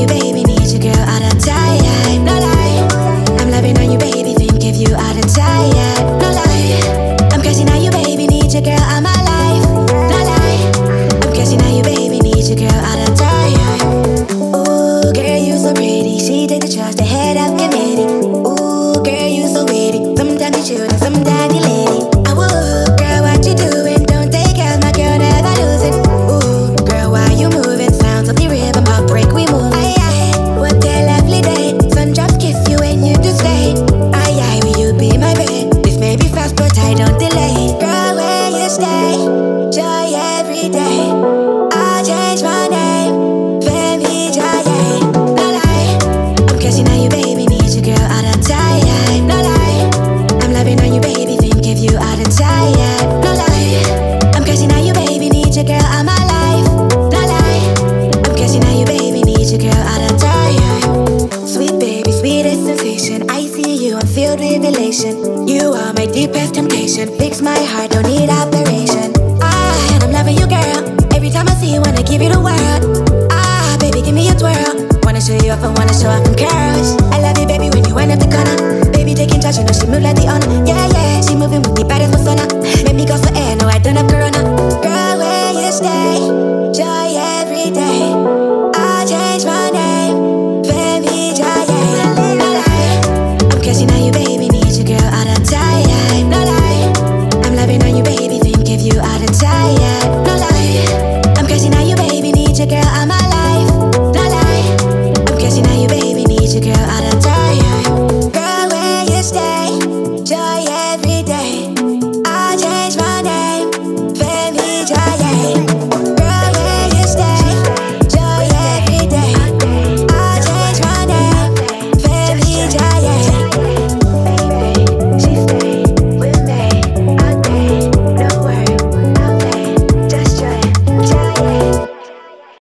you, baby. Need you, girl, out of tired. No lie. I'm loving on you, baby. Think you out of tired. No lie. I'm on you, baby. Need you, girl, Joy every day. I change my name. Femi Jaye. No lie. I'm guessing on you, baby. Need you, girl, out of tired. No lie. I'm loving on you, baby. Think of you. No lie. I'm guessing on you, baby. Need you, girl, my life. No lie. I'm guessing on you, baby. Need you, girl. Sweet baby, sweetest sensation. I see you, are my deepest temptation. Fix my heart, don't need operation. Ah, and I'm loving you, girl. Every time I see you, wanna give you the world. Ah, baby, give me a twirl. Wanna show you off, I wanna show off them curls. I love you, baby, when you wind up the corner. Baby, taking charge, you know she move like the honor. Yeah, yeah, she moving with me, baddest persona. Make me go for air, no, I don't have corona. Girl, where you stay? Joy every day. You, girl, all my